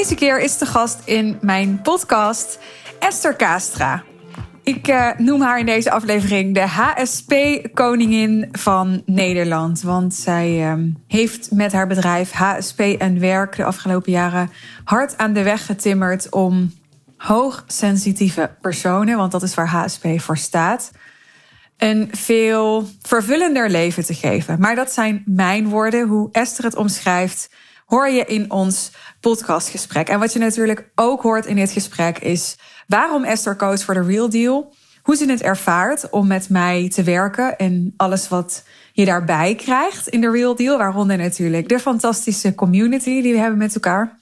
Deze keer is de gast in mijn podcast Esther Kastra. Ik uh, noem haar in deze aflevering de HSP-koningin van Nederland. Want zij uh, heeft met haar bedrijf HSP en Werk de afgelopen jaren hard aan de weg getimmerd om hoogsensitieve personen, want dat is waar HSP voor staat, een veel vervullender leven te geven. Maar dat zijn mijn woorden. Hoe Esther het omschrijft, hoor je in ons podcastgesprek. En wat je natuurlijk ook hoort in dit gesprek is waarom Esther koos voor de Real Deal. Hoe ze het ervaart om met mij te werken en alles wat je daarbij krijgt in de Real Deal. Waaronder natuurlijk de fantastische community die we hebben met elkaar.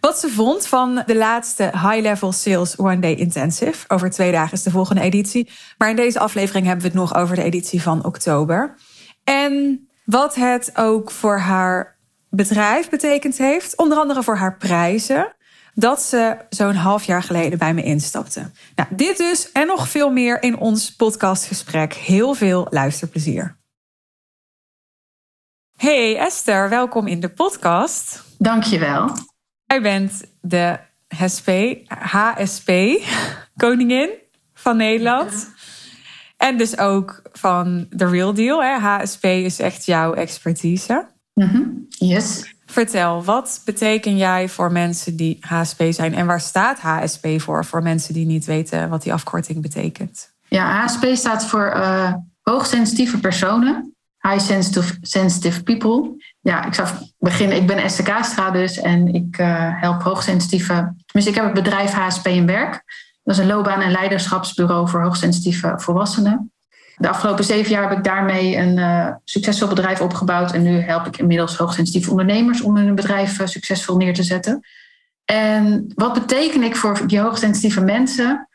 Wat ze vond van de laatste High Level Sales One Day Intensive. Over twee dagen is de volgende editie. Maar in deze aflevering hebben we het nog over de editie van oktober. En wat het ook voor haar bedrijf betekend heeft. Onder andere voor haar prijzen. Dat ze zo'n half jaar geleden bij me instapte. Nou, dit dus en nog veel meer in ons podcastgesprek. Heel veel luisterplezier. Hey Esther, welkom in de podcast. Dankjewel. Jij bent de HSP, HSP koningin van Nederland. En dus ook van The Real Deal. Hè? HSP is echt jouw expertise. Mm Yes. Vertel, wat beteken jij voor mensen die HSP zijn? En waar staat HSP voor, voor mensen die niet weten wat die afkorting betekent? Ja, HSP staat voor uh, hoogsensitieve personen. High sensitive, sensitive people. Ja, ik zou beginnen. Ik ben Esther Kaastra dus en ik uh, help hoogsensitieve... Dus ik heb het bedrijf HSP in Werk. Dat is een loopbaan- en leiderschapsbureau voor hoogsensitieve volwassenen. De afgelopen zeven jaar heb ik daarmee een uh, succesvol bedrijf opgebouwd. En nu help ik inmiddels hoogsensitieve ondernemers om hun bedrijf uh, succesvol neer te zetten. En wat beteken ik voor die hoogsensitieve mensen?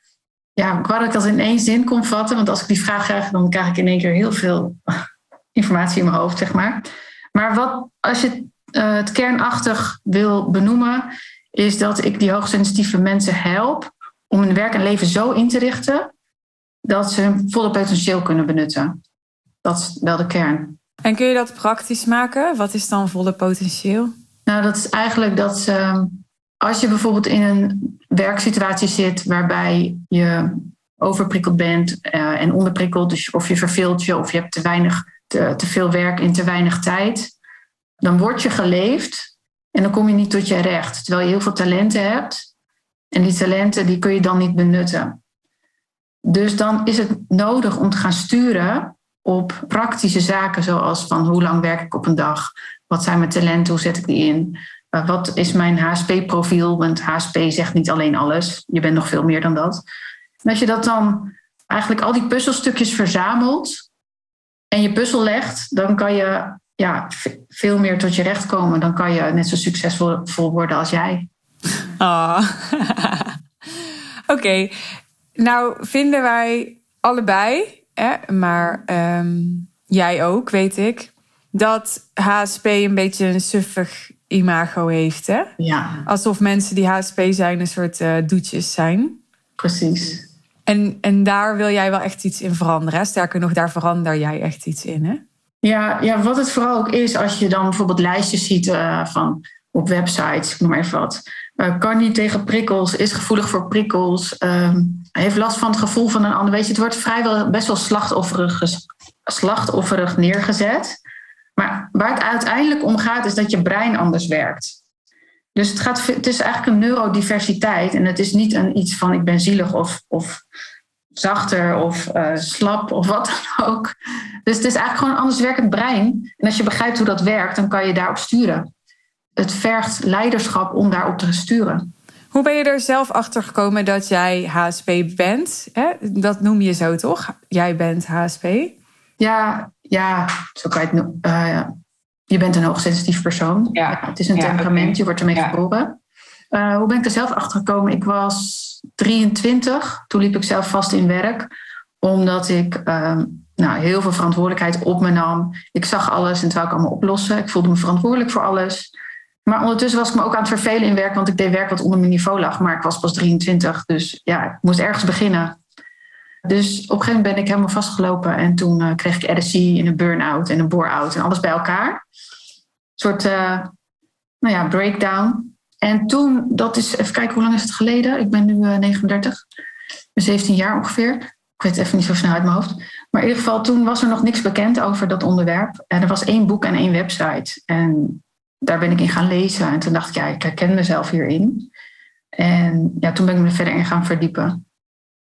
Ja, ik wou dat ik dat in één zin kon vatten. Want als ik die vraag krijg, dan krijg ik in één keer heel veel informatie in mijn hoofd, zeg maar. Maar wat, als je uh, het kernachtig wil benoemen, is dat ik die hoogsensitieve mensen help om hun werk en leven zo in te richten dat ze hun volle potentieel kunnen benutten. Dat is wel de kern. En kun je dat praktisch maken? Wat is dan volle potentieel? Nou, dat is eigenlijk dat ze, als je bijvoorbeeld in een werksituatie zit waarbij je overprikkeld bent uh, en onderprikkeld, dus of je verveelt je of je hebt te weinig, te, te veel werk in te weinig tijd, dan word je geleefd en dan kom je niet tot je recht. Terwijl je heel veel talenten hebt en die talenten die kun je dan niet benutten. Dus dan is het nodig om te gaan sturen op praktische zaken zoals van hoe lang werk ik op een dag? Wat zijn mijn talenten? Hoe zet ik die in? Uh, wat is mijn HSP-profiel? Want HSP zegt niet alleen alles. Je bent nog veel meer dan dat. En als je dat dan eigenlijk al die puzzelstukjes verzamelt en je puzzel legt, dan kan je ja, veel meer tot je recht komen. Dan kan je net zo succesvol worden als jij. Oh. Oké. Nou, vinden wij allebei, hè, maar um, jij ook, weet ik, dat HSP een beetje een suffig imago heeft. Hè? Ja. Alsof mensen die HSP zijn een soort uh, doetjes zijn. Precies. En, en daar wil jij wel echt iets in veranderen. Hè? Sterker nog, daar verander jij echt iets in. Hè? Ja, ja, wat het vooral ook is, als je dan bijvoorbeeld lijstjes ziet uh, van op websites, ik noem maar even wat. Kan niet tegen prikkels, is gevoelig voor prikkels, uh, heeft last van het gevoel van een ander. Weet je, het wordt vrijwel best wel slachtofferig, slachtofferig neergezet. Maar waar het uiteindelijk om gaat, is dat je brein anders werkt. Dus het, gaat, het is eigenlijk een neurodiversiteit. En het is niet een iets van ik ben zielig of, of zachter of uh, slap of wat dan ook. Dus het is eigenlijk gewoon een anders werkend brein. En als je begrijpt hoe dat werkt, dan kan je daarop sturen het vergt leiderschap om daarop te sturen. Hoe ben je er zelf achter gekomen dat jij HSP bent? Hè? Dat noem je zo toch? Jij bent HSP? Ja, ja zo kan je het uh, Je bent een hoogsensitief persoon. Ja. ja het is een ja, temperament, okay. je wordt ermee ja. geboren. Uh, hoe ben ik er zelf achter gekomen? Ik was 23, toen liep ik zelf vast in werk, omdat ik uh, nou, heel veel verantwoordelijkheid op me nam. Ik zag alles en het wou ik allemaal oplossen. Ik voelde me verantwoordelijk voor alles. Maar ondertussen was ik me ook aan het vervelen in werk, want ik deed werk wat onder mijn niveau lag. Maar ik was pas 23, dus ja, ik moest ergens beginnen. Dus op een gegeven moment ben ik helemaal vastgelopen en toen uh, kreeg ik RSC en een burn-out en een bore-out en alles bij elkaar. Een soort uh, nou ja, breakdown. En toen, dat is, even kijken, hoe lang is het geleden? Ik ben nu 39, 17 jaar ongeveer. Ik weet het even niet zo snel uit mijn hoofd. Maar in ieder geval, toen was er nog niks bekend over dat onderwerp. En er was één boek en één website. En daar ben ik in gaan lezen. En toen dacht ik, ja, ik herken mezelf hierin. En ja, toen ben ik me verder in gaan verdiepen.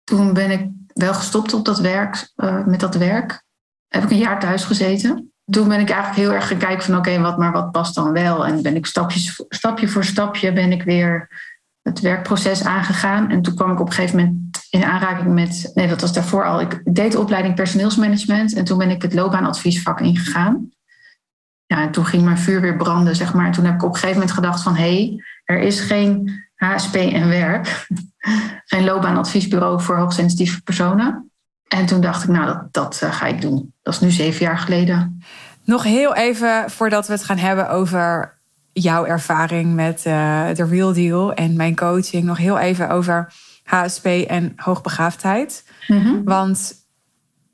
Toen ben ik wel gestopt op dat werk, uh, met dat werk. Heb ik een jaar thuis gezeten. Toen ben ik eigenlijk heel erg gaan kijken van oké, wat, maar wat past dan wel? En ben ik stapje voor stapje ben ik weer het werkproces aangegaan. En toen kwam ik op een gegeven moment in aanraking met, nee, dat was daarvoor al. Ik deed de opleiding personeelsmanagement en toen ben ik het loopbaanadviesvak ingegaan. Ja, en toen ging mijn vuur weer branden, zeg maar. En toen heb ik op een gegeven moment gedacht van hé, hey, er is geen HSP en werk. Geen loopbaanadviesbureau voor hoogsensitieve personen. En toen dacht ik, nou, dat, dat uh, ga ik doen. Dat is nu zeven jaar geleden. Nog heel even voordat we het gaan hebben over jouw ervaring met uh, de Real Deal en mijn coaching. Nog heel even over HSP en hoogbegaafdheid. Mm Want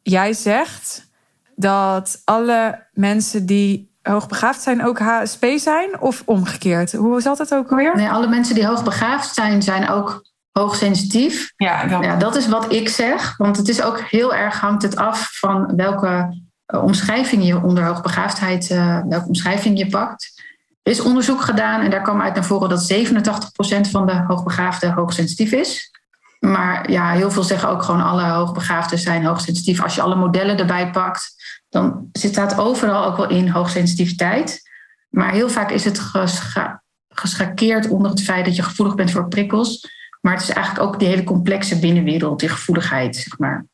jij zegt dat alle mensen die hoogbegaafd zijn ook HSP zijn of omgekeerd? Hoe zat het ook alweer? Nee, alle mensen die hoogbegaafd zijn, zijn ook hoogsensitief. Ja, dat... ja, dat is wat ik zeg. Want het is ook heel erg hangt het af van welke uh, omschrijving je onder hoogbegaafdheid, uh, welke omschrijving je pakt. Er is onderzoek gedaan en daar kwam uit naar voren dat 87% van de hoogbegaafden hoogsensitief is. Maar ja, heel veel zeggen ook gewoon alle hoogbegaafden zijn hoogsensitief. Als je alle modellen erbij pakt, dan zit dat overal ook wel in hoogsensitiviteit. Maar heel vaak is het geschakeerd onder het feit dat je gevoelig bent voor prikkels. Maar het is eigenlijk ook die hele complexe binnenwereld, die gevoeligheid, zeg maar.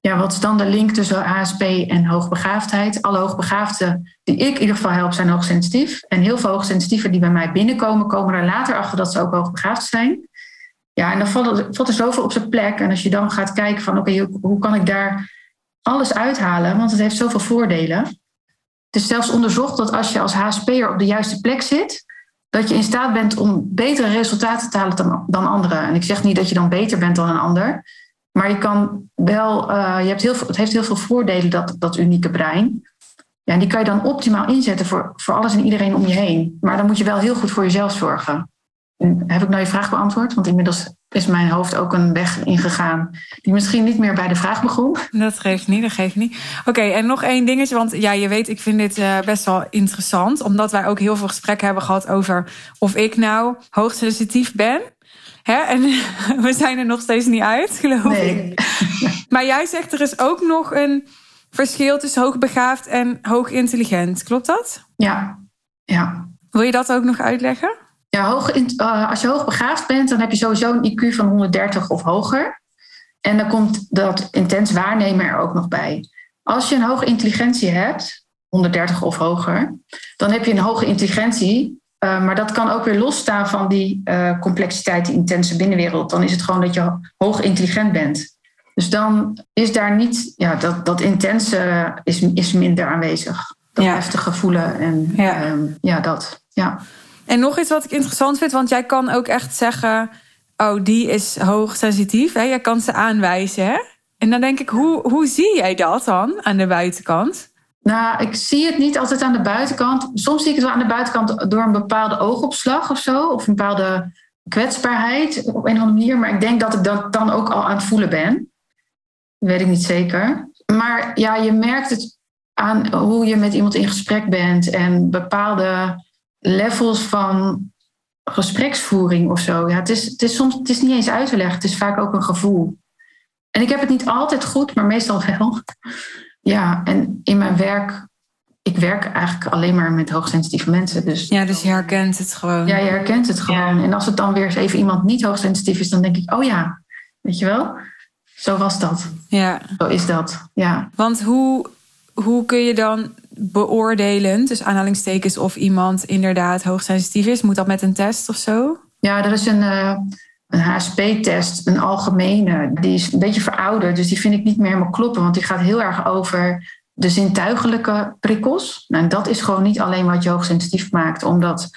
Ja, wat is dan de link tussen HSP en hoogbegaafdheid? Alle hoogbegaafden die ik in ieder geval help, zijn hoogsensitief. En heel veel hoogsensitieven die bij mij binnenkomen, komen er later achter dat ze ook hoogbegaafd zijn. Ja, en dan valt er, zoveel op zijn plek. En als je dan gaat kijken van, oké, hoe kan ik daar alles uithalen? Want het heeft zoveel voordelen. Het is zelfs onderzocht dat als je als HSP'er op de juiste plek zit, dat je in staat bent om betere resultaten te halen dan, anderen. En ik zeg niet dat je dan beter bent dan een ander, maar je kan wel, uh, je hebt heel veel, het heeft heel veel voordelen, dat, dat unieke brein. Ja, en die kan je dan optimaal inzetten voor, voor alles en iedereen om je heen. Maar dan moet je wel heel goed voor jezelf zorgen. Heb ik nou je vraag beantwoord? Want inmiddels is mijn hoofd ook een weg ingegaan die misschien niet meer bij de vraag begon. Dat geeft niet, dat geeft niet. Oké, en nog één dingetje, want ja, je weet, ik vind dit uh, best wel interessant, omdat wij ook heel veel gesprekken hebben gehad over of ik nou hoogsensitief ben. Hè? En we zijn er nog steeds niet uit, geloof nee. ik. Maar jij zegt er is ook nog een verschil tussen hoogbegaafd en hoogintelligent. Klopt dat? Ja, ja. Wil je dat ook nog uitleggen? Ja, hoog, uh, als je hoogbegaafd bent, dan heb je sowieso een IQ van 130 of hoger. En dan komt dat intens waarnemen er ook nog bij. Als je een hoge intelligentie hebt, 130 of hoger, dan heb je een hoge intelligentie. Uh, maar dat kan ook weer losstaan van die uh, complexiteit, die intense binnenwereld. Dan is het gewoon dat je hoog intelligent bent. Dus dan is daar niet, ja, dat, dat intense is, is minder aanwezig. Dat ja. heftige voelen en ja, um, ja dat. Ja. En nog iets wat ik interessant vind, want jij kan ook echt zeggen: Oh, die is hoogsensitief. Hè? Jij kan ze aanwijzen. Hè? En dan denk ik, hoe, hoe zie jij dat dan aan de buitenkant? Nou, ik zie het niet altijd aan de buitenkant. Soms zie ik het wel aan de buitenkant door een bepaalde oogopslag of zo. Of een bepaalde kwetsbaarheid op een of andere manier. Maar ik denk dat ik dat dan ook al aan het voelen ben. Weet ik niet zeker. Maar ja, je merkt het aan hoe je met iemand in gesprek bent. En bepaalde levels van gespreksvoering of zo. Ja, het, is, het, is soms, het is niet eens uit te leggen, het is vaak ook een gevoel. En ik heb het niet altijd goed, maar meestal wel. Ja, en in mijn werk, ik werk eigenlijk alleen maar met hoogsensitieve mensen. Dus, ja, dus je herkent het gewoon. Ja, je herkent het gewoon. En als het dan weer eens even iemand niet hoogsensitief is, dan denk ik, oh ja, weet je wel, zo was dat. Ja. Zo is dat, ja. Want hoe, hoe kun je dan beoordelen, dus aanhalingstekens, of iemand inderdaad hoogsensitief is? Moet dat met een test of zo? Ja, er is een, uh, een HSP-test, een algemene. Die is een beetje verouderd, dus die vind ik niet meer helemaal kloppen, want die gaat heel erg over de zintuigelijke prikkels. Nou, en dat is gewoon niet alleen wat je hoogsensitief maakt, omdat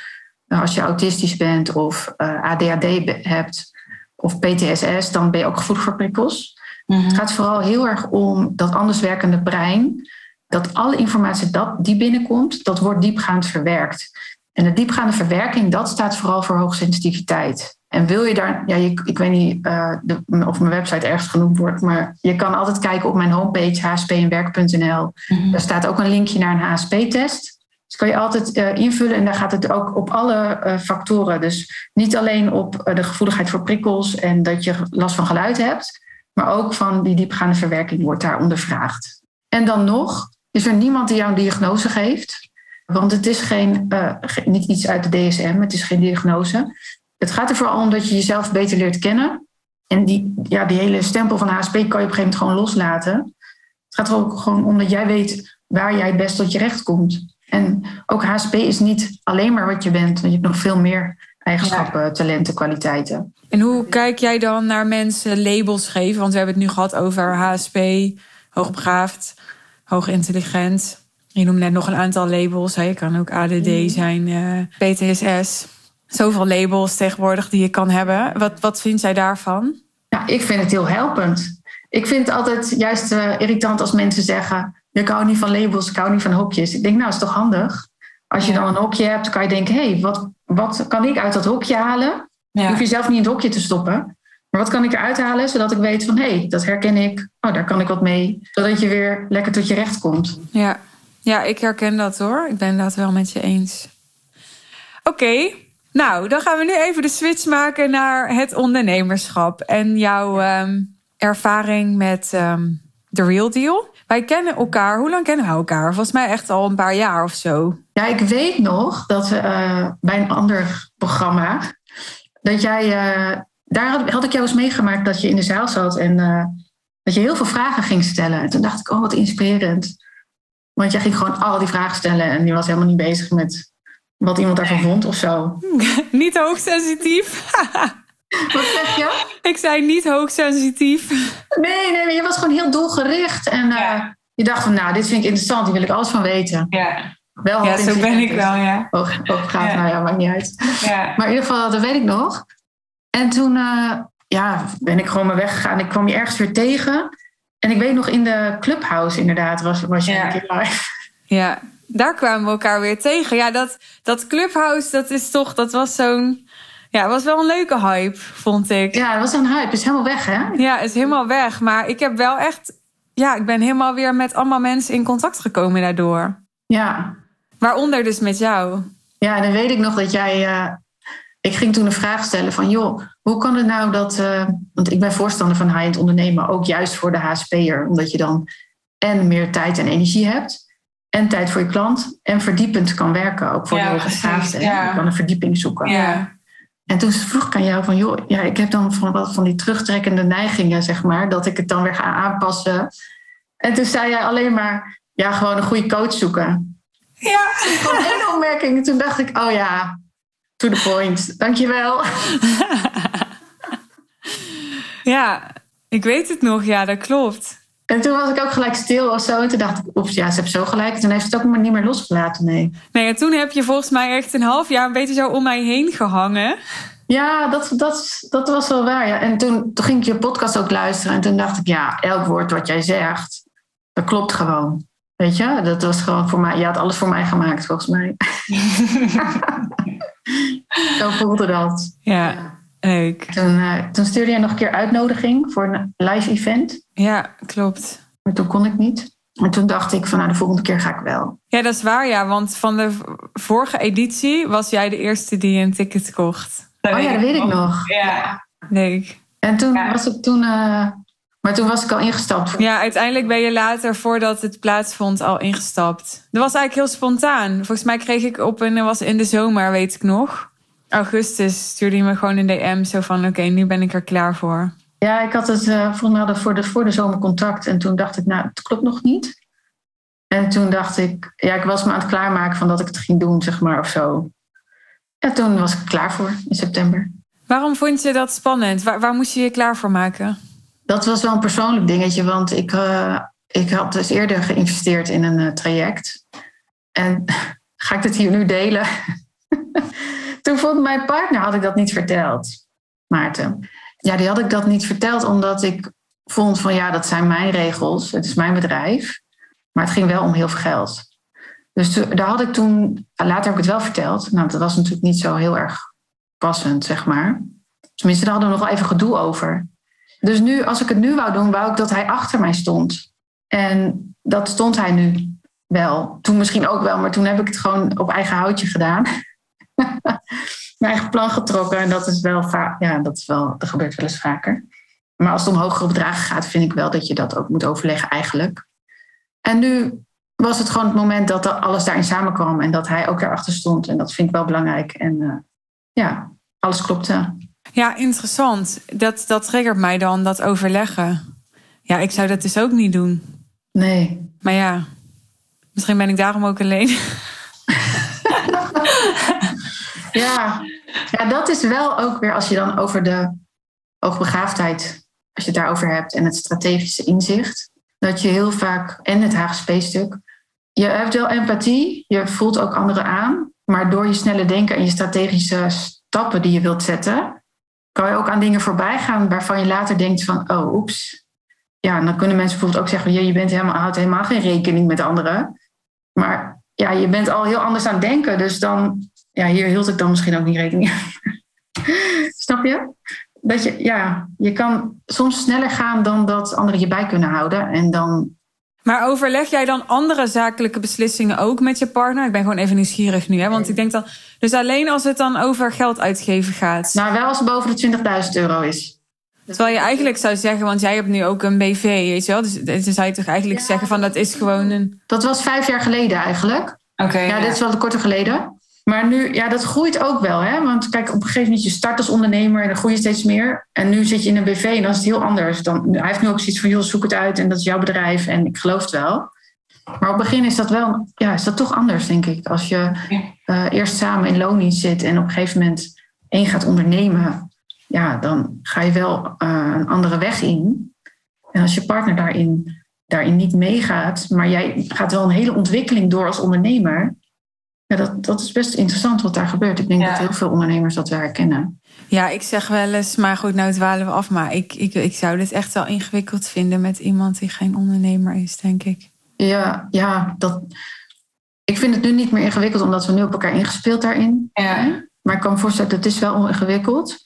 uh, als je autistisch bent of uh, eh, ADHD hebt of PTSS, dan ben je ook gevoelig voor prikkels. Mm -hmm. Het gaat vooral heel erg om dat anders werkende brein dat alle informatie dat, die binnenkomt, dat wordt diepgaand verwerkt. En de diepgaande verwerking, dat staat vooral voor hoogsensitiviteit. En wil je daar, ja, je, ik weet niet uh, de, of mijn website ergens genoemd wordt, maar je kan altijd kijken op mijn homepage hspenwerk.nl. Mm Daar staat ook een linkje naar een HSP-test. Dus kan je altijd uh, invullen en daar gaat het ook op alle uh, factoren. Dus niet alleen op de gevoeligheid voor prikkels en dat je last van geluid hebt, maar ook van die diepgaande verwerking wordt daar ondervraagd. En dan nog is er niemand die jou een diagnose geeft. Want het is geen, uh, niet iets uit de DSM, het is geen diagnose. Het gaat er vooral om dat je jezelf beter leert kennen. En die, ja, die hele stempel van HSP kan je op een gegeven moment gewoon loslaten. Het gaat er ook gewoon om dat jij weet waar jij het best tot je recht komt. En ook HSP is niet alleen maar wat je bent, want je hebt nog veel meer eigenschappen, talenten, kwaliteiten. En hoe kijk jij dan naar mensen labels geven? Want we hebben het nu gehad over HSP, hoogbegaafd, hoogintelligent. Je noemt net nog een aantal labels. Hè. Je kan ook ADD mm. zijn, uh, eh, PTSS. Zoveel labels tegenwoordig die je kan hebben. Wat, wat vind jij daarvan? Ja, ik vind het heel helpend. Ik vind het altijd juist uh, irritant als mensen zeggen... ik hou niet van labels, ik hou niet van hokjes. Ik denk, nou, is toch handig? Als je dan een hokje hebt, kan je denken... hé, hey, wat, wat kan ik uit dat hokje halen? Ja. Je hoeft jezelf niet in het hokje te stoppen. Maar wat kan ik eruit halen, zodat ik weet van... hé, hey, dat herken ik, oh, daar kan ik wat mee. Zodat je weer lekker tot je recht komt. Ja, ja, ik herken dat hoor. Ik ben dat wel met je eens. Oké, nou dan gaan we nu even de switch maken naar het ondernemerschap en jouw ehm, ervaring met um, The Real Deal. Wij kennen elkaar. Hoe lang kennen we elkaar? Volgens mij echt al een paar jaar of zo. Ja, ik weet nog dat uh, bij een ander programma dat jij. Uh, daar had, had, ik jou eens meegemaakt dat je in de zaal zat en uh, dat je heel veel vragen ging stellen. En toen dacht ik, oh, wat inspirerend. Want jij ging gewoon al die vragen stellen en je was helemaal niet bezig met wat iemand daarvan vond of zo. niet hoogsensitief. Wat zeg je? Ik zei niet hoogsensitief. Nee, nee, je was gewoon heel doelgericht. En uh, je dacht van, nou, dit vind ik interessant, hier wil ik alles van weten. Ja, wel ja zo ben ik wel, ja. Ook, ook gaat, ja. nou ja, maakt niet uit. Ja. Maar in ieder geval, dat weet ik nog. En toen uh, ja, ben ik gewoon maar weggegaan. Ik kwam je ergens weer tegen. En ik weet nog in de clubhouse inderdaad was, was je ja. een keer live. Ja, daar kwamen we elkaar weer tegen. Ja, dat, dat clubhouse, dat is toch, dat was zo'n... Ja, het was wel een leuke hype, vond ik. Ja, het was een hype. Het is helemaal weg, hè? Ja, het is helemaal weg. Maar ik heb wel echt... Ja, ik ben helemaal weer met allemaal mensen in contact gekomen daardoor. Ja. Waaronder dus met jou. Ja, en dan weet ik nog dat jij... Uh, ik ging toen een vraag stellen van... joh, hoe kan het nou dat... Uh, want ik ben voorstander van high-end ondernemen... ook juist voor de HSP'er. Omdat je dan en meer tijd en energie hebt... en tijd voor je klant... en verdiepend kan werken. Ook voor ja, de. Ja. Je kan een verdieping zoeken. Ja. En toen vroeg ik aan jou van... joh, ja, ik heb dan van, wat van die terugtrekkende neigingen, zeg maar... dat ik het dan weer ga aanpassen. En toen zei jij alleen maar... ja, gewoon een goede coach zoeken. Ja. Gewoon één opmerking. Toen dacht ik, oh ja, To the point. Dankjewel. ja, ik weet het nog. Ja, dat klopt. En toen was ik ook gelijk stil of zo. En toen dacht ik, oeps, ja, ze heeft zo gelijk. En toen heeft het ook maar niet meer losgelaten, nee. Nee, en toen heb je volgens mij echt een half jaar een beetje zo om mij heen gehangen. Ja, dat, dat, dat was wel waar. Ja. En toen, toen ging ik je podcast ook luisteren. En toen dacht ik, ja, elk woord wat jij zegt, dat klopt gewoon. Weet je, dat was gewoon voor mij. Je had alles voor mij gemaakt, volgens mij. Zo voelde dat. Ja, leuk. Toen, uh, toen stuurde jij nog een keer uitnodiging voor een live event. Ja, klopt. Maar toen kon ik niet. En toen dacht ik van nou, de volgende keer ga ik wel. Ja, dat is waar, ja. Want van de vorige editie was jij de eerste die een ticket kocht. oh ja, dat weet ik nog. Ja, leuk. En toen was ik toen... Uh, maar toen was ik al ingestapt. Ja, uiteindelijk ben je later, voordat het plaatsvond, al ingestapt. Dat was eigenlijk heel spontaan. Volgens mij kreeg ik op en was in de zomer, weet ik nog. Augustus stuurde je me gewoon een DM zo van: oké, nu ben ik er klaar voor. Ja, ik had het uh, volgens mij voor de, voor de zomer contact. En toen dacht ik, nou, het klopt nog niet. En toen dacht ik, ja, ik was me aan het klaarmaken van dat ik het ging doen, zeg maar, of zo. Ja, toen was ik klaar voor in september. Waarom vond je dat spannend? Waar, waar moest je je klaar voor maken? Dat was wel een persoonlijk dingetje, want ik, uh, ik had dus eerder geïnvesteerd in een uh, traject. En ga ik het hier nu delen? Toen vond mijn partner, had ik dat niet verteld, Maarten. Ja, die had ik dat niet verteld omdat ik vond van ja, dat zijn mijn regels, het is mijn bedrijf. Maar het ging wel om heel veel geld. Dus daar had ik toen, later heb ik het wel verteld. Nou, dat was natuurlijk niet zo heel erg passend, zeg maar. Tenminste, daar hadden we nog wel even gedoe over. Dus nu, als ik het nu wou doen, wou ik dat hij achter mij stond. En dat stond hij nu wel. Toen misschien ook wel, maar toen heb ik het gewoon op eigen houtje gedaan. Mijn eigen plan getrokken. En dat is wel vaak, ja, dat is wel, dat gebeurt wel eens vaker. Maar als het om hogere bedragen gaat, vind ik wel dat je dat ook moet overleggen eigenlijk. En nu was het gewoon het moment dat alles daarin samenkwam en dat hij ook daarachter stond. En dat vind ik wel belangrijk. En uh, ja, alles klopte. Ja, interessant. Dat, dat triggert mij dan, dat overleggen. Ja, ik zou dat dus ook niet doen. Nee. Maar ja, misschien ben ik daarom ook alleen. ja. ja, dat is wel ook weer als je dan over de hoogbegaafdheid, als je het daarover hebt en het strategische inzicht, dat je heel vaak, en het HGSP-stuk, je hebt wel empathie, je voelt ook anderen aan, maar door je snelle denken en je strategische stappen die je wilt zetten, kan je ook aan dingen voorbij gaan waarvan je later denkt van, oh, oeps. Ja, dan kunnen mensen bijvoorbeeld ook zeggen, je bent helemaal, houdt helemaal geen rekening met anderen. Maar ja, je bent al heel anders aan het denken, dus dan, ja, hier hield ik dan misschien ook niet rekening Snap je? Dat je, ja, je kan soms sneller gaan dan dat anderen je bij kunnen houden. En dan maar overleg jij dan andere zakelijke beslissingen ook met je partner? Ik ben gewoon even nieuwsgierig nu, hè? want ik denk dan. Dus alleen als het dan over geld uitgeven gaat. Nou, wel als het boven de 20.000 euro is. Terwijl je eigenlijk zou zeggen, want jij hebt nu ook een BV, weet je wel? Dus dan zou je toch eigenlijk zeggen van dat is gewoon een. Dat was vijf jaar geleden eigenlijk. Oké. ja, dit is wel korter geleden. Maar nu, ja, dat groeit ook wel. Hè? Want kijk, op een gegeven moment je start als ondernemer en dan groei je steeds meer. En nu zit je in een BV en dan is het heel anders. Dan, hij heeft nu ook zoiets van, joh, zoek het uit en dat is jouw bedrijf en ik geloof het wel. Maar op het begin is dat wel, ja, is dat toch anders, denk ik. Als je uh, eerst samen in loondienst zit en op een gegeven moment één gaat ondernemen, ja, dan ga je wel uh, een andere weg in. En als je partner daarin, daarin niet meegaat, maar jij gaat wel een hele ontwikkeling door als ondernemer, ja, dat, dat is best interessant wat daar gebeurt. Ik denk dat heel veel ondernemers dat wel herkennen. Ja, ik zeg wel eens, maar goed, nou dwalen we af. Maar ik, ik, ik zou dit echt wel ingewikkeld vinden met iemand die geen ondernemer is, denk ik. Ja, ja dat, ik vind het nu niet meer ingewikkeld omdat we nu op elkaar ingespeeld daarin. Ja. Maar ik kan me voorstellen, dat het is wel ingewikkeld.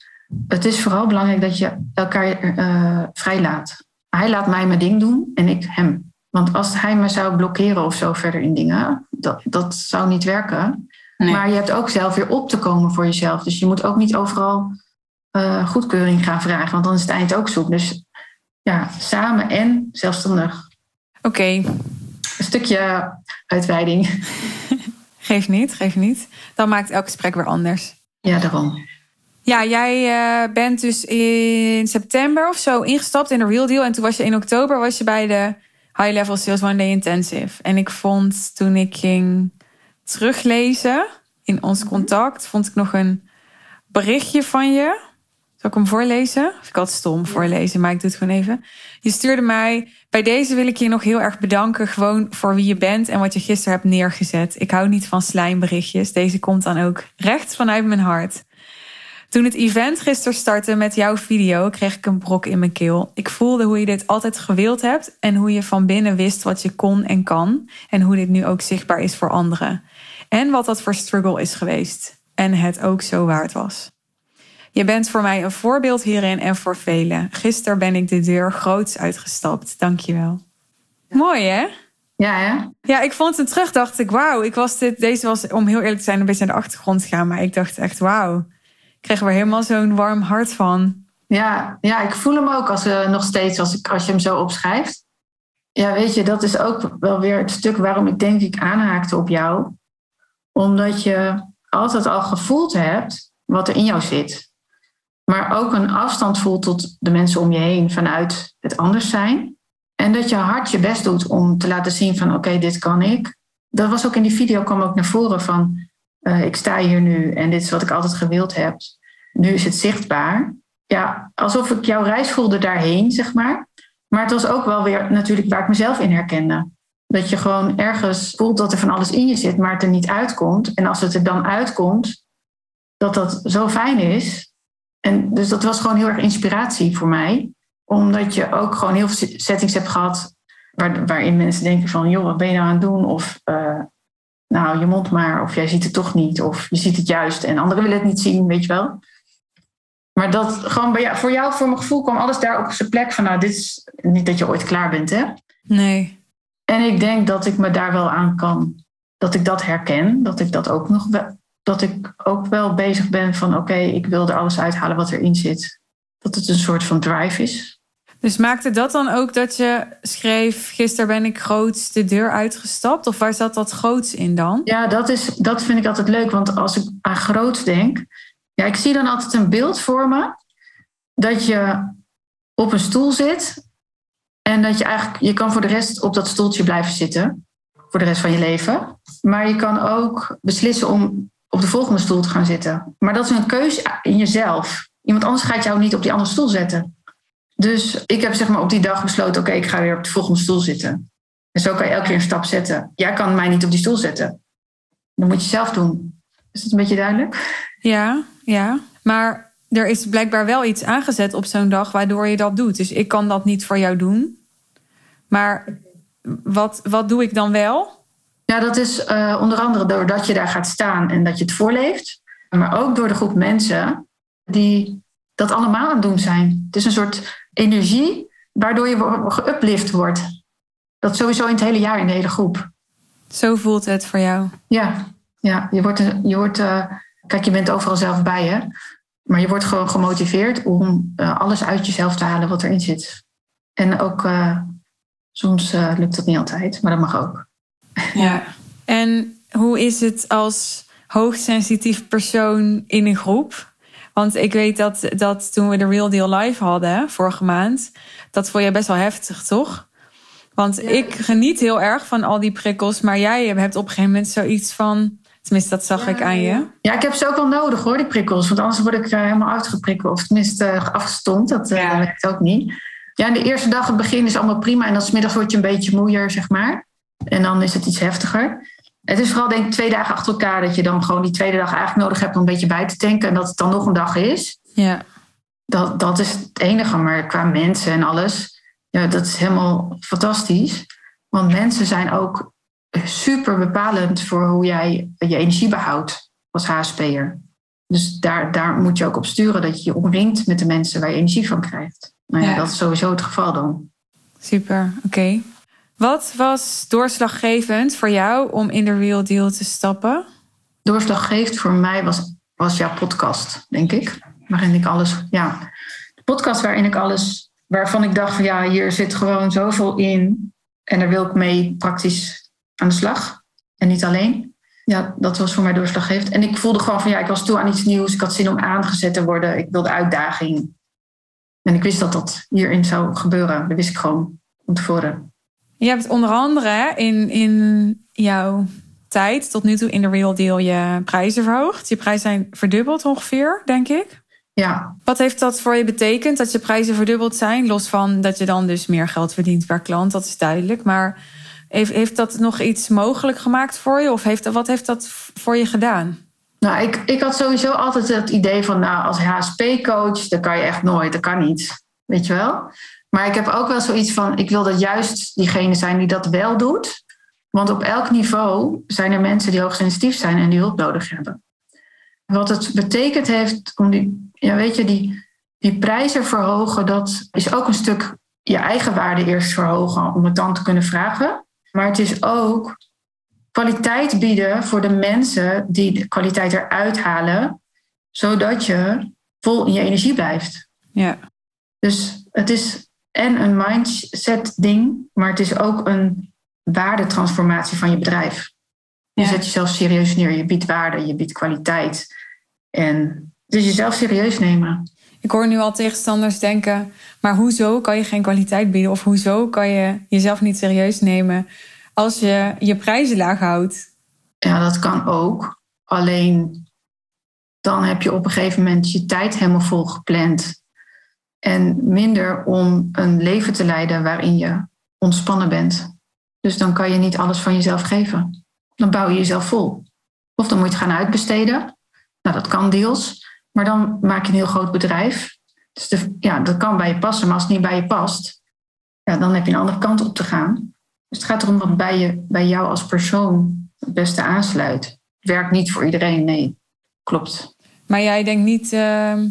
Het is vooral belangrijk dat je elkaar uh, vrijlaat. Hij laat mij mijn ding doen en ik hem. Want als hij me zou blokkeren of zo verder in dingen, dat, dat zou niet werken. Maar je hebt ook zelf weer op te komen voor jezelf. Dus je moet ook niet overal uh, goedkeuring gaan vragen, want dan is het eind ook zoek. Dus ja, samen en zelfstandig. Oké. Een stukje uitweiding. geef niet, geef niet. Dan maakt elk gesprek weer anders. Ja, daarom. Ja, jij uh, bent dus in september of zo ingestapt in de Real Deal. En toen was je in oktober was je bij de High Level Sales One Day Intensive. En ik vond toen ik ging teruglezen in ons contact, vond ik nog een berichtje van je. Zal ik hem voorlezen? Of ik altijd stom voorlezen, maar ik doe het gewoon even. Je stuurde mij. Bij deze wil ik je nog heel erg bedanken. Gewoon voor wie je bent en wat je gisteren hebt neergezet. Ik hou niet van slijmberichtjes. Deze komt dan ook recht vanuit mijn hart. Toen het event gisteren startte met jouw video, kreeg ik een brok in mijn keel. Ik voelde hoe je dit altijd gewild hebt en hoe je van binnen wist wat je kon en kan. En hoe dit nu ook zichtbaar is voor anderen. En wat dat voor struggle is geweest. En het ook zo waard was. Je bent voor mij een voorbeeld hierin en voor velen. Gisteren ben ik de deur groots uitgestapt. Dankjewel. Ja. Mooi hè? Ja, hè? Ja, ik vond het terug, dacht ik, wauw. Ik was dit, deze was, om heel eerlijk te zijn, een beetje naar de achtergrond gegaan. Maar ik dacht echt, wauw kregen we helemaal zo'n warm hart van. Ja, ja, ik voel hem ook als, uh, nog steeds als, als je hem zo opschrijft. Ja, weet je, dat is ook wel weer het stuk waarom ik denk ik aanhaakte op jou. Omdat je altijd al gevoeld hebt wat er in jou zit. Maar ook een afstand voelt tot de mensen om je heen vanuit het anders zijn. En dat je hard je best doet om te laten zien van oké, dit kan ik. Dat was ook in die video, kwam ook naar voren van uh, ik sta hier nu en dit is wat ik altijd gewild heb. Nu is het zichtbaar. Ja, alsof ik jouw reis voelde daarheen, zeg maar. Maar het was ook wel weer natuurlijk waar ik mezelf in herkende. Dat je gewoon ergens voelt dat er van alles in je zit, maar het er niet uitkomt. En als het er dan uitkomt, dat dat zo fijn is. En dus dat was gewoon heel erg inspiratie voor mij. Omdat je ook gewoon heel veel settings hebt gehad waar, waarin mensen denken van, joh, wat ben je nou aan het doen? Of uh, nou, je mond maar, of jij ziet het toch niet, of je ziet het juist en anderen willen het niet zien, weet je wel. Maar dat gewoon bij jou, voor jou, voor mijn gevoel, kwam alles daar op zijn plek van, nou, dit is niet dat je ooit klaar bent, hè? Nee. En ik denk dat ik me daar wel aan kan, dat ik dat herken, dat ik dat ook nog wel, dat ik ook wel bezig ben van, oké, ik wil er alles uithalen wat erin zit. Dat het een soort van drive is. Dus maakte dat dan ook dat je schreef: Gisteren ben ik groots de deur uitgestapt? Of waar zat dat groots in dan? Ja, dat, is, dat vind ik altijd leuk. Want als ik aan groots denk, ja, ik zie dan altijd een beeld voor me dat je op een stoel zit en dat je eigenlijk, je kan voor de rest op dat stoeltje blijven zitten voor de rest van je leven. Maar je kan ook beslissen om op de volgende stoel te gaan zitten. Maar dat is een keuze in jezelf. Iemand anders gaat jou niet op die andere stoel zetten. Dus ik heb zeg maar op die dag besloten, oké, ik ga weer op de volgende stoel zitten. En zo kan je elke keer een stap zetten. Jij kan mij niet op die stoel zetten. Dat moet je zelf doen. Is dat een beetje duidelijk? Ja, ja. Maar er is blijkbaar wel iets aangezet op zo'n dag waardoor je dat doet. Dus ik kan dat niet voor jou doen. Maar wat, wat doe ik dan wel? Ja, dat is uh, onder andere doordat je daar gaat staan en dat je het voorleeft. Maar ook door de groep mensen die dat allemaal aan het doen zijn. Het is een soort energie waardoor je geuplift wordt. Dat sowieso in het hele jaar in de hele groep. Zo voelt het voor jou? Ja, ja je wordt, je wordt uh, kijk, je bent overal zelf bij hè. Maar je wordt gewoon gemotiveerd om uh, alles uit jezelf te halen wat erin zit. En ook uh, soms lukt dat niet altijd, maar dat mag ook. Ja. En hoe is het als hoogsensitief persoon in een groep? Want ik weet dat, dat toen we de Real Deal Live hadden, vorige maand, dat vond je best wel heftig, toch? Want ik geniet heel erg van al die prikkels, maar jij hebt op een gegeven moment zoiets van. Tenminste, dat zag ik aan je. Ja, ik heb ze ook wel nodig hoor, die prikkels. Want anders word ik uh, helemaal uitgeprikkeld. Of tenminste uh, afgestond. Dat uh, ja. werkt ook niet. Ja, de eerste dag, het begin is allemaal prima. En dan smiddags word je een beetje moeier, zeg maar. En dan is het iets heftiger. Het is vooral denk ik twee dagen achter elkaar dat je dan gewoon die tweede dag eigenlijk nodig hebt om een beetje bij te tanken. En dat het dan nog een dag is. Ja. Dat, dat is het enige. Maar qua mensen en alles, ja, dat is helemaal fantastisch. Want mensen zijn ook super bepalend voor hoe jij je energie behoudt als HSP'er. Dus daar, daar moet je ook op sturen dat je je omringt met de mensen waar je energie van krijgt. Nou ja, ja. dat is sowieso het geval dan. Super, oké. Wat was doorslaggevend voor jou om in de Real Deal te stappen? Doorslaggevend voor mij was, was jouw podcast, denk ik. Waarin ik alles, ja, de podcast waarin ik alles, waarvan ik dacht van ja, hier zit gewoon zoveel in. En daar wil ik mee praktisch aan de slag. En niet alleen. Ja, dat was voor mij doorslaggevend. En ik voelde gewoon van ja, ik was toe aan iets nieuws. Ik had zin om aangezet te worden. Ik wilde uitdaging. En ik wist dat dat hierin zou gebeuren. Dat wist ik gewoon van tevoren. Je hebt onder andere in, in jouw tijd tot nu toe in de Real Deal je prijzen verhoogd. Je prijzen zijn verdubbeld ongeveer, denk ik. Ja. Wat heeft dat voor je betekend dat je prijzen verdubbeld zijn? Los van dat je dan dus meer geld verdient per klant, dat is duidelijk. Maar heeft, heeft dat nog iets mogelijk gemaakt voor je? Of heeft, wat heeft dat voor je gedaan? Nou, ik, ik had sowieso altijd het idee van, nou, als HSP-coach, dat kan je echt nooit, dat kan niet. Weet je wel? Maar ik heb ook wel zoiets van, ik wil dat juist diegene zijn die dat wel doet. Want op elk niveau zijn er mensen die hoogsensitief zijn en die hulp nodig hebben. Wat het betekent heeft om die, ja, weet je, die, die prijzen verhogen, dat is ook een stuk je eigen waarde eerst verhogen om het dan te kunnen vragen. Maar het is ook kwaliteit bieden voor de mensen die de kwaliteit eruit halen, zodat je vol in je energie blijft. Ja. Dus het is en een mindset ding, maar het is ook een waardetransformatie van je bedrijf. Je ja. zet jezelf serieus neer, je biedt waarde, je biedt kwaliteit. En dus jezelf serieus nemen. Ik hoor nu al tegenstanders denken, maar hoezo kan je geen kwaliteit bieden? Of hoezo kan je jezelf niet serieus nemen als je je prijzen laag houdt? Ja, dat kan ook. Alleen dan heb je op een gegeven moment je tijd helemaal vol gepland. En minder om een leven te leiden waarin je ontspannen bent. Dus dan kan je niet alles van jezelf geven. Dan bouw je jezelf vol. Of dan moet je het gaan uitbesteden. Nou, dat kan deels. Maar dan maak je een heel groot bedrijf. Dus de, ja, dat kan bij je passen. Maar als het niet bij je past, ja, dan heb je een andere kant op te gaan. Dus het gaat erom wat bij, je, bij jou als persoon het beste aansluit. Werkt niet voor iedereen, nee. Klopt. Maar jij denkt niet, uh,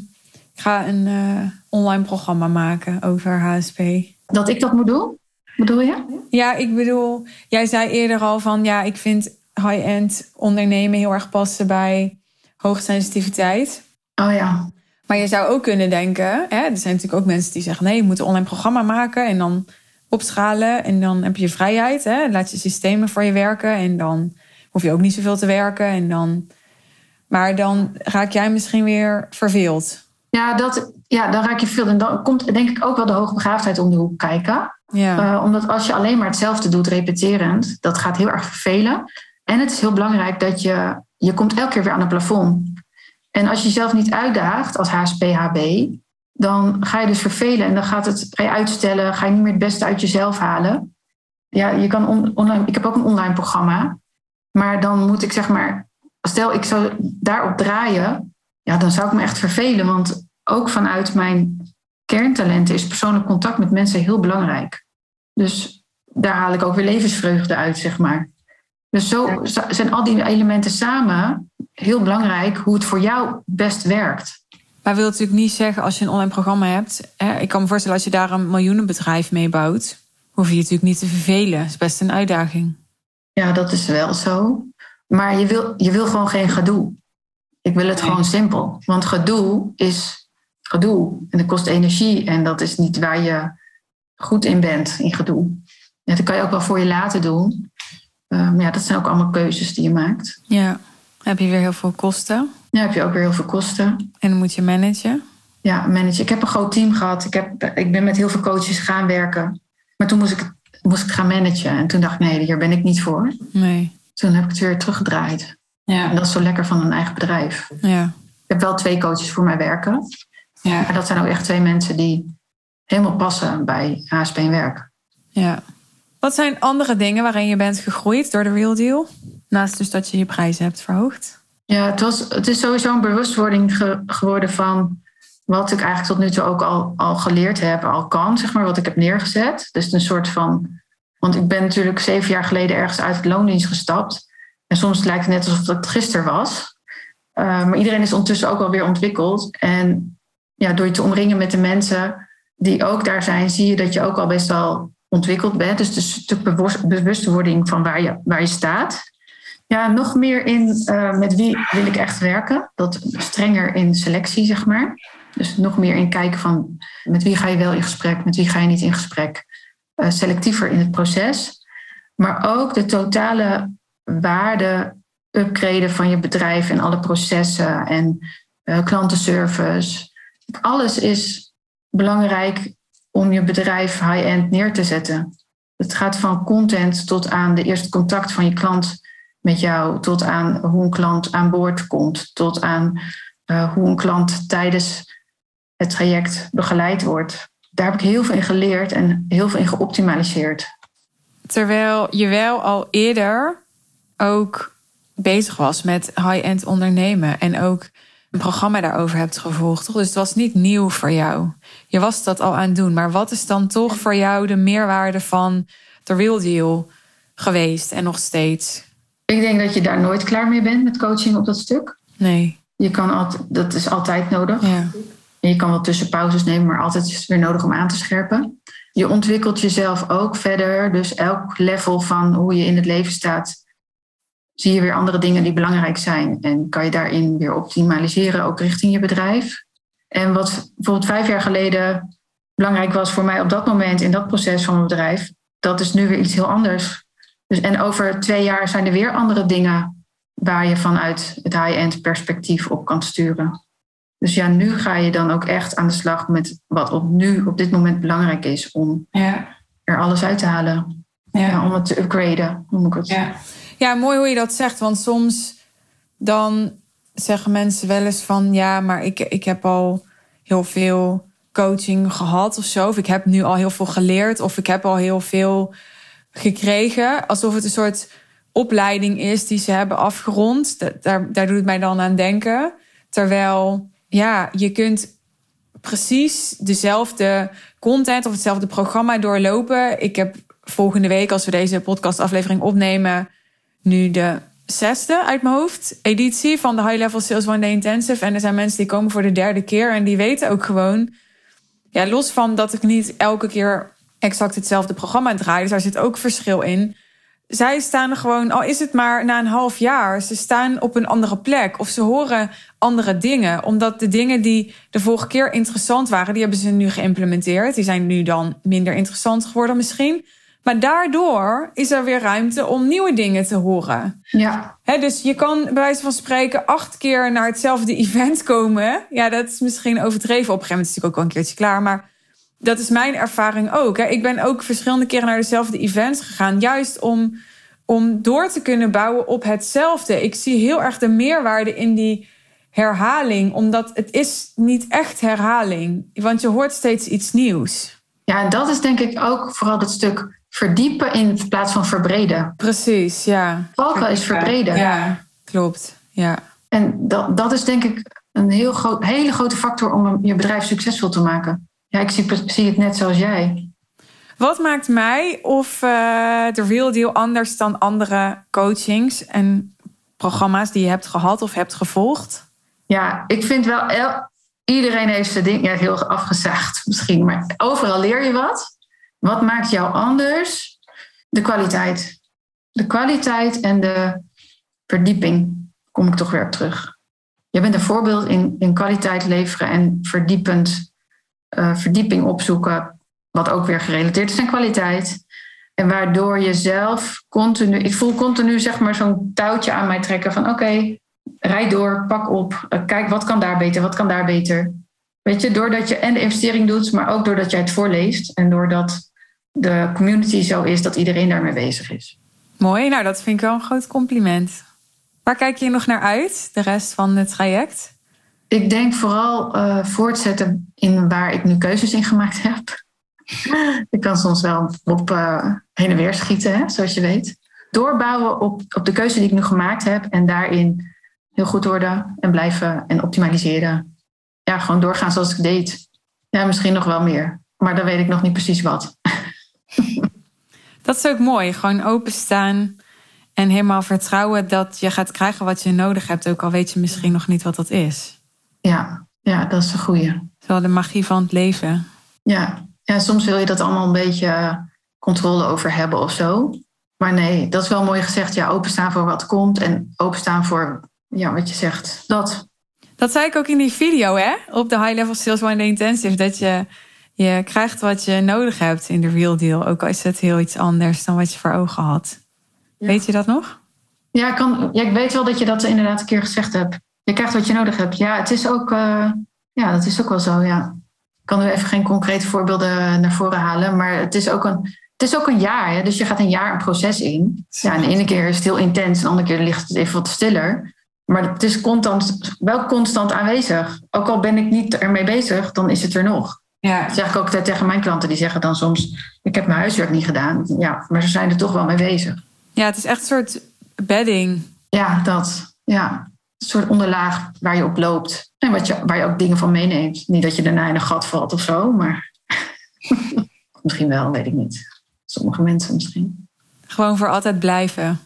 ik ga een uh, online programma maken over HSP. Dat ik dat moet doen? Bedoel je? Ja, ik bedoel, jij zei eerder al van ja, ik vind high-end ondernemen heel erg passen bij hoogsensitiviteit. Oh ja. Maar je zou ook kunnen denken, hè, er zijn natuurlijk ook mensen die zeggen nee, je moet een online programma maken en dan opschalen en dan heb je vrijheid. Hè, laat je systemen voor je werken en dan hoef je ook niet zoveel te werken en dan. Maar dan raak jij misschien weer verveeld. Ja, dat, ja, dan raak je veel. En dan komt denk ik ook wel de hoogbegaafdheid om de hoek kijken. Ja. Uh, omdat als je alleen maar hetzelfde doet, repeterend, dat gaat heel erg vervelen. En het is heel belangrijk dat je, je komt elke keer weer aan het plafond. En als je jezelf niet uitdaagt als HSP-HB, dan ga je dus vervelen en dan gaat het, ga je uitstellen, ga je niet meer het beste uit jezelf halen. Ja, je kan on, online, ik heb ook een online programma, maar dan moet ik zeg maar, stel ik zou daarop draaien, ja, dan zou ik me echt vervelen, want ook vanuit mijn kerntalenten is persoonlijk contact met mensen heel belangrijk. Dus daar haal ik ook weer levensvreugde uit, zeg maar. Dus zo zijn al die elementen samen heel belangrijk hoe het voor jou best werkt. Maar wil natuurlijk niet zeggen als je een online programma hebt. Hè, ik kan me voorstellen als je daar een miljoenenbedrijf mee bouwt, hoef je je natuurlijk niet te vervelen. Dat is best een uitdaging. Ja, dat is wel zo. Maar je wil, je wil gewoon geen gedoe. Ik wil het gewoon simpel. Want gedoe is gedoe. En dat kost energie. En dat is niet waar je goed in bent, in gedoe. En dat kan je ook wel voor je laten doen. Um, ja, dat zijn ook allemaal keuzes die je maakt. Ja, heb je weer heel veel kosten. Ja, heb je ook weer heel veel kosten. En dan moet je managen. Ja, managen. Ik heb een groot team gehad. Ik, heb, ik ben met heel veel coaches gaan werken. Maar toen moest ik, moest ik gaan managen. En toen dacht ik, nee, hier ben ik niet voor. Nee. Toen heb ik het weer teruggedraaid. Ja. En dat is zo lekker van een eigen bedrijf. Ja. Ik heb wel twee coaches voor mij werken. Ja. Maar dat zijn ook echt twee mensen die helemaal passen bij HSP en werk. Ja. Wat zijn andere dingen waarin je bent gegroeid door de Real Deal? Naast dus dat je je prijzen hebt verhoogd. Ja, het, was, het is sowieso een bewustwording geworden van wat ik eigenlijk tot nu toe ook al, al geleerd heb, al kan, zeg maar, wat ik heb neergezet. Dus een soort van. Want ik ben natuurlijk zeven jaar geleden ergens uit het loondienst gestapt. En soms lijkt het net alsof het gisteren was. Uh, maar iedereen is ondertussen ook alweer ontwikkeld. En ja, door je te omringen met de mensen die ook daar zijn, zie je dat je ook al best wel ontwikkeld bent. Dus een stuk bewustwording van waar je, waar je staat. Ja, nog meer in uh, met wie wil ik echt werken. Dat strenger in selectie, zeg maar. Dus nog meer in kijken van met wie ga je wel in gesprek, met wie ga je niet in gesprek. Uh, selectiever in het proces. Maar ook de totale waarde upgraden van je bedrijf en alle processen en uh, klantenservice. Alles is belangrijk om je bedrijf high-end neer te zetten. Het gaat van content tot aan de eerste contact van je klant met jou, tot aan hoe een klant aan boord komt, tot aan uh, hoe een klant tijdens het traject begeleid wordt. Daar heb ik heel veel in geleerd en heel veel in geoptimaliseerd. Terwijl je wel al eerder ook bezig was met high-end ondernemen en ook een programma daarover hebt gevolgd. Toch? Dus het was niet nieuw voor jou. Je was dat al aan het doen. Maar wat is dan toch voor jou de meerwaarde van de Real Deal geweest en nog steeds? Ik denk dat je daar nooit klaar mee bent met coaching op dat stuk. Nee. Je kan altijd, dat is altijd nodig. Ja. Je kan wel tussenpauzes nemen, maar altijd is het weer nodig om aan te scherpen. Je ontwikkelt jezelf ook verder. Dus elk level van hoe je in het leven staat, zie je weer andere dingen die belangrijk zijn. En kan je daarin weer optimaliseren, ook richting je bedrijf. En wat bijvoorbeeld vijf jaar geleden belangrijk was voor mij op dat moment in dat proces van mijn bedrijf, dat is nu weer iets heel anders. Dus, en over twee jaar zijn er weer andere dingen waar je vanuit het high-end perspectief op kan sturen. Dus ja, nu ga je dan ook echt aan de slag met wat op nu op dit moment belangrijk is om ja. er alles uit te halen. Ja. om het te upgraden, noem ik het. Ja. Ja, mooi hoe je dat zegt. Want soms dan zeggen mensen wel eens van ja, maar ik, ik heb al heel veel coaching gehad of zo. Of ik heb nu al heel veel geleerd. Of ik heb al heel veel gekregen. Alsof het een soort opleiding is die ze hebben afgerond. Daar, daar doet het mij dan aan denken. Terwijl, ja, je kunt precies dezelfde content of hetzelfde programma doorlopen. Ik heb volgende week, als we deze podcastaflevering opnemen, nu de zesde uit mijn hoofd editie van de High Level Sales One Day Intensive. En er zijn mensen die komen voor de derde keer en die weten ook gewoon, ja, los van dat ik niet elke keer exact hetzelfde programma draai, dus daar zit ook verschil in. Zij staan gewoon, al is het maar na een half jaar, ze staan op een andere plek of ze horen andere dingen. Omdat de dingen die de vorige keer interessant waren, die hebben ze nu geïmplementeerd. Die zijn nu dan minder interessant geworden misschien. Maar daardoor is er weer ruimte om nieuwe dingen te horen. Ja. dus je kan bij wijze van spreken acht keer naar hetzelfde event komen. Ja, dat is misschien overdreven. Op een gegeven moment is het natuurlijk ook wel een keertje klaar. Maar dat is mijn ervaring ook. Ik ben ook verschillende keren naar dezelfde events gegaan. Juist om, om door te kunnen bouwen op hetzelfde. Ik zie heel erg de meerwaarde in die herhaling. Omdat het is niet echt herhaling. Want je hoort steeds iets nieuws. Ja, en dat is denk ik ook vooral het stuk verdiepen in plaats van verbreden. Precies, ja. Valkuil is verbreden. Ja, klopt. Ja. En dat, dat is denk ik een heel groot, hele grote factor om je bedrijf succesvol te maken. Ja, ik zie, zie het net zoals jij. Wat maakt mij of uh, de Real Deal anders dan andere coachings en programma's die je hebt gehad of hebt gevolgd? Ja, ik vind wel, iedereen heeft zijn ding, ja, heel afgezaagd misschien, maar overal leer je wat. Wat maakt jou anders? De kwaliteit. De kwaliteit en de verdieping kom ik toch weer op terug. Je bent een voorbeeld in, in kwaliteit leveren en verdiepend, uh, verdieping opzoeken, wat ook weer gerelateerd is aan kwaliteit. En waardoor je zelf continu, ik voel continu zeg maar zo'n touwtje aan mij trekken van oké, rijd door, pak op, uh, kijk wat kan daar beter, wat kan daar beter. Weet je, doordat je en de investering doet, maar ook doordat jij het voorleest en doordat de community zo is dat iedereen daarmee bezig is. Mooi, nou dat vind ik wel een groot compliment. Waar kijk je nog naar uit, de rest van het traject? Ik denk vooral uh, voortzetten in waar ik nu keuzes in gemaakt heb. ik kan soms wel op uh, heen en weer schieten, hè, zoals je weet. Doorbouwen op, op de keuze die ik nu gemaakt heb en daarin heel goed worden en blijven en optimaliseren. Ja, gewoon doorgaan zoals ik deed. Ja, misschien nog wel meer, maar dan weet ik nog niet precies wat. Dat is ook mooi. Gewoon openstaan en helemaal vertrouwen dat je gaat krijgen wat je nodig hebt. Ook al weet je misschien nog niet wat dat is. Ja, ja dat is een goeie. Zo de magie van het leven. Ja. ja, soms wil je dat allemaal een beetje controle over hebben of zo. Maar nee, dat is wel mooi gezegd. Ja, openstaan voor wat komt en openstaan voor ja, wat je zegt. Dat. Dat zei ik ook in die video, hè? Op de High Level Sales One Intensive. Dat je je krijgt wat je nodig hebt in de real deal. Ook al is het heel iets anders dan wat je voor ogen had. Weet je dat nog? Ja ik, kan, ja, ik weet wel dat je dat inderdaad een keer gezegd hebt. Je krijgt wat je nodig hebt. Ja, het is ook, uh, ja, dat is ook wel zo, ja. Ik kan nu even geen concrete voorbeelden naar voren halen. Maar het is ook een, het is ook een jaar. Hè? Dus je gaat een jaar een proces in. Ja, en de ene keer is het heel intens. En de andere keer ligt het even wat stiller. Maar het is constant, wel constant aanwezig. Ook al ben ik niet ermee bezig, dan is het er nog. Ja. Dat zeg ik ook tegen mijn klanten. Die zeggen dan soms, ik heb mijn huiswerk niet gedaan. Ja, maar ze zijn er toch wel mee bezig. Ja, het is echt een soort bedding. Ja, dat. Ja, een soort onderlaag waar je op loopt. En wat je, waar je ook dingen van meeneemt. Niet dat je daarna in een gat valt of zo, maar misschien wel, weet ik niet. Sommige mensen misschien. Gewoon voor altijd blijven.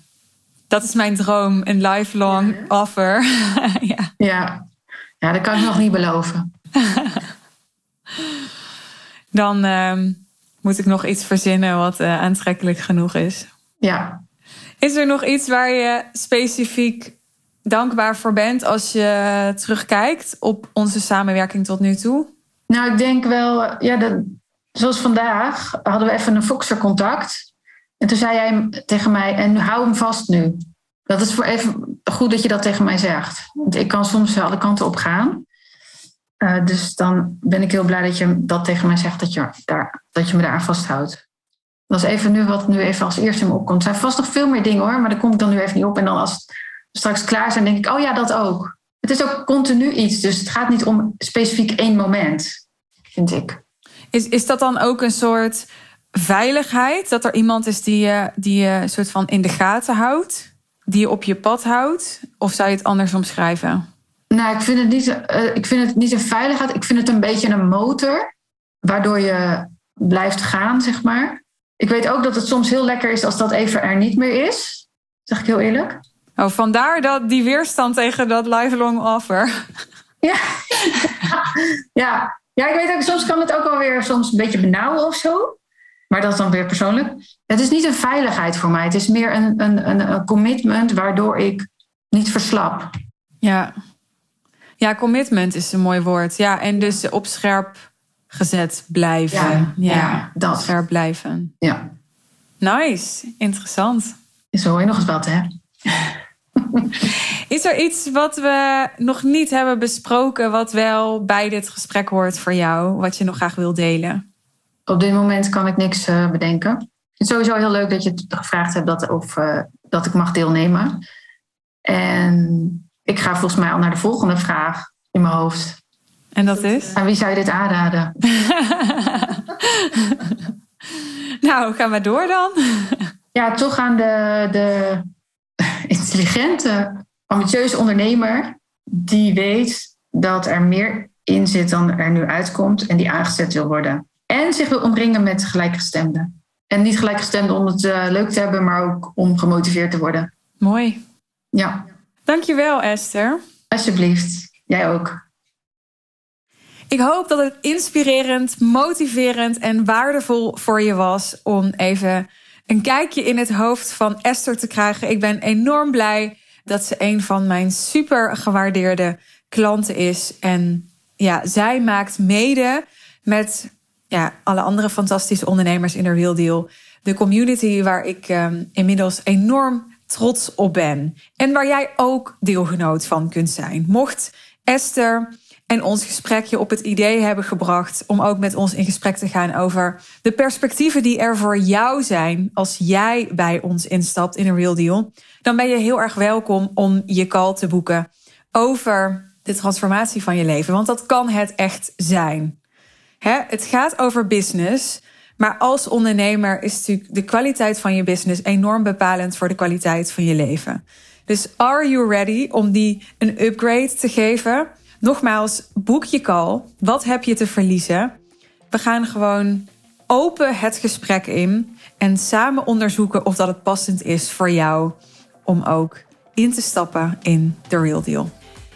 Dat is mijn droom, een lifelong offer. ja. ja. ja, dat kan ik nog niet beloven. Dan ehm, moet ik nog iets verzinnen wat uh, aantrekkelijk genoeg is. Ja. Is er nog iets waar je specifiek dankbaar voor bent als je terugkijkt op onze samenwerking tot nu toe? Nou, ik denk wel, ja, de, zoals vandaag hadden we even een Foxer contact. En toen zei jij tegen mij, en hou hem vast nu. Dat is voor even goed dat je dat tegen mij zegt. Want ik kan soms alle kanten op gaan. Uh, dus dan ben ik heel blij dat je dat tegen mij zegt, dat je, daar, dat je me daar vasthoudt. Dat is even nu wat nu even als eerste in me opkomt. Er zijn vast nog veel meer dingen hoor, maar daar kom ik dan nu even niet op. En dan als straks klaar zijn, denk ik, oh ja, dat ook. Het is ook continu iets, dus het gaat niet om specifiek één moment, vind ik. Is, is dat dan ook een soort veiligheid? Dat er iemand is die je, die je soort van in de gaten houdt? Die je op je pad houdt? Of zou je het anders omschrijven? Nou, ik vind, het niet, uh, ik vind het niet een veiligheid. Ik vind het een beetje een motor. Waardoor je blijft gaan, zeg maar. Ik weet ook dat het soms heel lekker is als dat even er niet meer is. zeg ik heel eerlijk. Oh, vandaar dat die weerstand tegen dat lifelong offer. Ja. ja. ja, ik weet ook, soms kan het ook wel weer soms een beetje benauwen of zo. Maar dat is dan weer persoonlijk. Het is niet een veiligheid voor mij. Het is meer een, een, een, een commitment waardoor ik niet verslap. Ja. Ja, commitment is een mooi woord. Ja, en dus op scherp gezet blijven. Ja, ja, dat. Scherp blijven. Ja. Nice, interessant. Zo, je nog eens wat, hè? Is er iets wat we nog niet hebben besproken, wat wel bij dit gesprek hoort voor jou, wat je nog graag wil delen? Op dit moment kan ik niks uh, bedenken. Het is sowieso heel leuk dat je het gevraagd hebt dat, of, uh, dat ik mag deelnemen. En ik ga volgens mij al naar de volgende vraag in mijn hoofd. En dat is? Aan wie zou je dit aanraden? nou, ga maar door dan. ja, toch aan de, de intelligente, ambitieuze ondernemer die weet dat er meer in zit dan er nu uitkomt en die aangezet wil worden. En zich wil omringen met gelijkgestemden. En niet gelijkgestemden om het uh, leuk te hebben, maar ook om gemotiveerd te worden. Mooi. Ja. Dankjewel, Esther. Alsjeblieft. Jij ook. Ik hoop dat het inspirerend, motiverend en waardevol voor je was om even een kijkje in het hoofd van Esther te krijgen. Ik ben enorm blij dat ze een van mijn super gewaardeerde klanten is. En ja, zij maakt mede met ja, alle andere fantastische ondernemers in de Real Deal de community waar ik um, inmiddels enorm trots op ben. En waar jij ook deelgenoot van kunt zijn. Mocht Esther en ons gesprekje op het idee hebben gebracht om ook met ons in gesprek te gaan over de perspectieven die er voor jou zijn als jij bij ons instapt in een Real Deal, dan ben je heel erg welkom om je call te boeken over de transformatie van je leven. Want dat kan het echt zijn. Het gaat over business. Maar als ondernemer is natuurlijk de kwaliteit van je business enorm bepalend voor de kwaliteit van je leven. Dus are you ready om die een upgrade te geven? Nogmaals, boek je call. Wat heb je te verliezen? We gaan gewoon open het gesprek in en samen onderzoeken of dat het passend is voor jou om ook in te stappen in de Real Deal.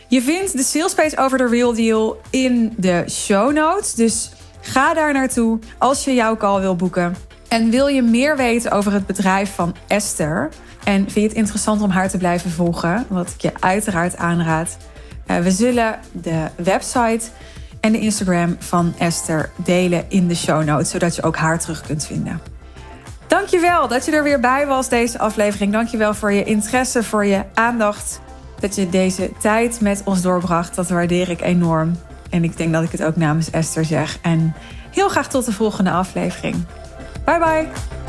Je vindt de salespage over de Real Deal in de show notes. Dus ga daar naartoe als je jouw call wil boeken. En wil je meer weten over het bedrijf van Esther? En vind je het interessant om haar te blijven volgen? Wat ik je uiteraard aanraad. Uh, we zullen de website en de Instagram van Esther delen in de show notes, zodat je ook haar terug kunt vinden. Dankjewel dat je er weer bij was deze aflevering. Dankjewel voor je interesse, voor je aandacht. Dat je deze tijd met ons doorbracht. Dat waardeer ik enorm. En ik denk dat ik het ook namens Esther zeg. En heel graag tot de volgende aflevering. Bye bye.